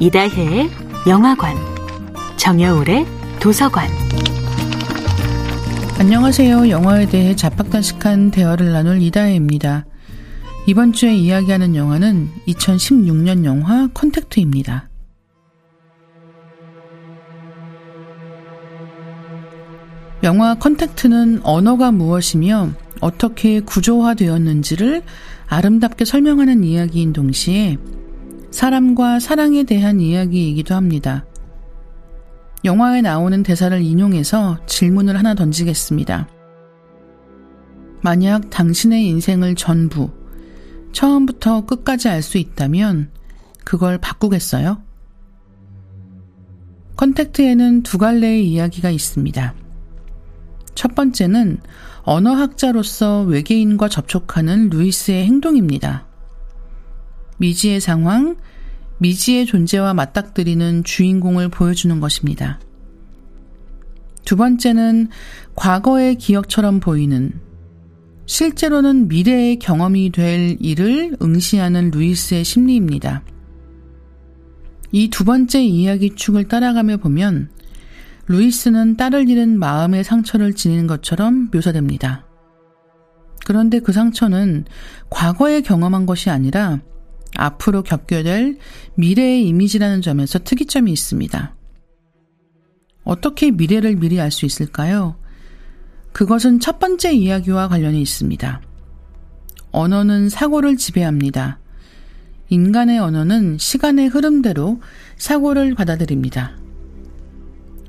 이다혜의 영화관, 정여울의 도서관. 안녕하세요. 영화에 대해 잡학다식한 대화를 나눌 이다혜입니다. 이번 주에 이야기하는 영화는 2016년 영화 컨택트입니다. 영화 컨택트는 언어가 무엇이며 어떻게 구조화되었는지를 아름답게 설명하는 이야기인 동시에 사람과 사랑에 대한 이야기이기도 합니다. 영화에 나오는 대사를 인용해서 질문을 하나 던지겠습니다. 만약 당신의 인생을 전부, 처음부터 끝까지 알 수 있다면 그걸 바꾸겠어요? 컨택트에는 두 갈래의 이야기가 있습니다. 첫 번째는 언어학자로서 외계인과 접촉하는 루이스의 행동입니다. 미지의 상황, 미지의 존재와 맞닥뜨리는 주인공을 보여주는 것입니다. 두 번째는 과거의 기억처럼 보이는 실제로는 미래의 경험이 될 일을 응시하는 루이스의 심리입니다. 이 두 번째 이야기 축을 따라가며 보면 루이스는 딸을 잃은 마음의 상처를 지니는 것처럼 묘사됩니다. 그런데 그 상처는 과거에 경험한 것이 아니라 앞으로 겪게 될 미래의 이미지라는 점에서 특이점이 있습니다. 어떻게 미래를 미리 알 수 있을까요? 그것은 첫 번째 이야기와 관련이 있습니다. 언어는 사고를 지배합니다. 인간의 언어는 시간의 흐름대로 사고를 받아들입니다.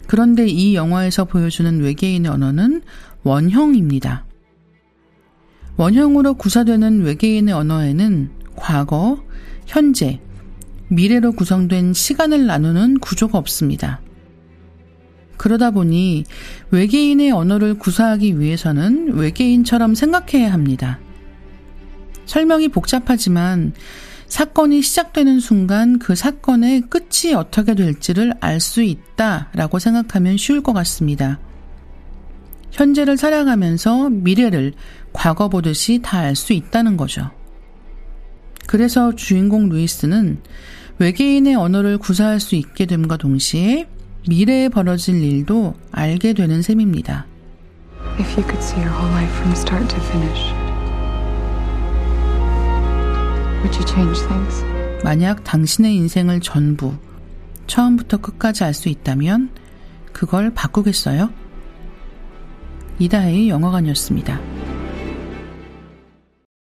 그런데 이 영화에서 보여주는 외계인의 언어는 원형입니다. 원형으로 구사되는 외계인의 언어에는 과거, 현재, 미래로 구성된 시간을 나누는 구조가 없습니다. 그러다 보니 외계인의 언어를 구사하기 위해서는 외계인처럼 생각해야 합니다. 설명이 복잡하지만 사건이 시작되는 순간 그 사건의 끝이 어떻게 될지를 알 수 있다라고 생각하면 쉬울 것 같습니다. 현재를 살아가면서 미래를 과거 보듯이 다 알 수 있다는 거죠. 그래서 주인공 루이스는 외계인의 언어를 구사할 수 있게 됨과 동시에 미래에 벌어질 일도 알게 되는 셈입니다. If you could see your whole life from start to finish. Would you change things? 만약 당신의 인생을 전부 처음부터 끝까지 알 수 있다면 그걸 바꾸겠어요? 이다혜의 영화관이었습니다.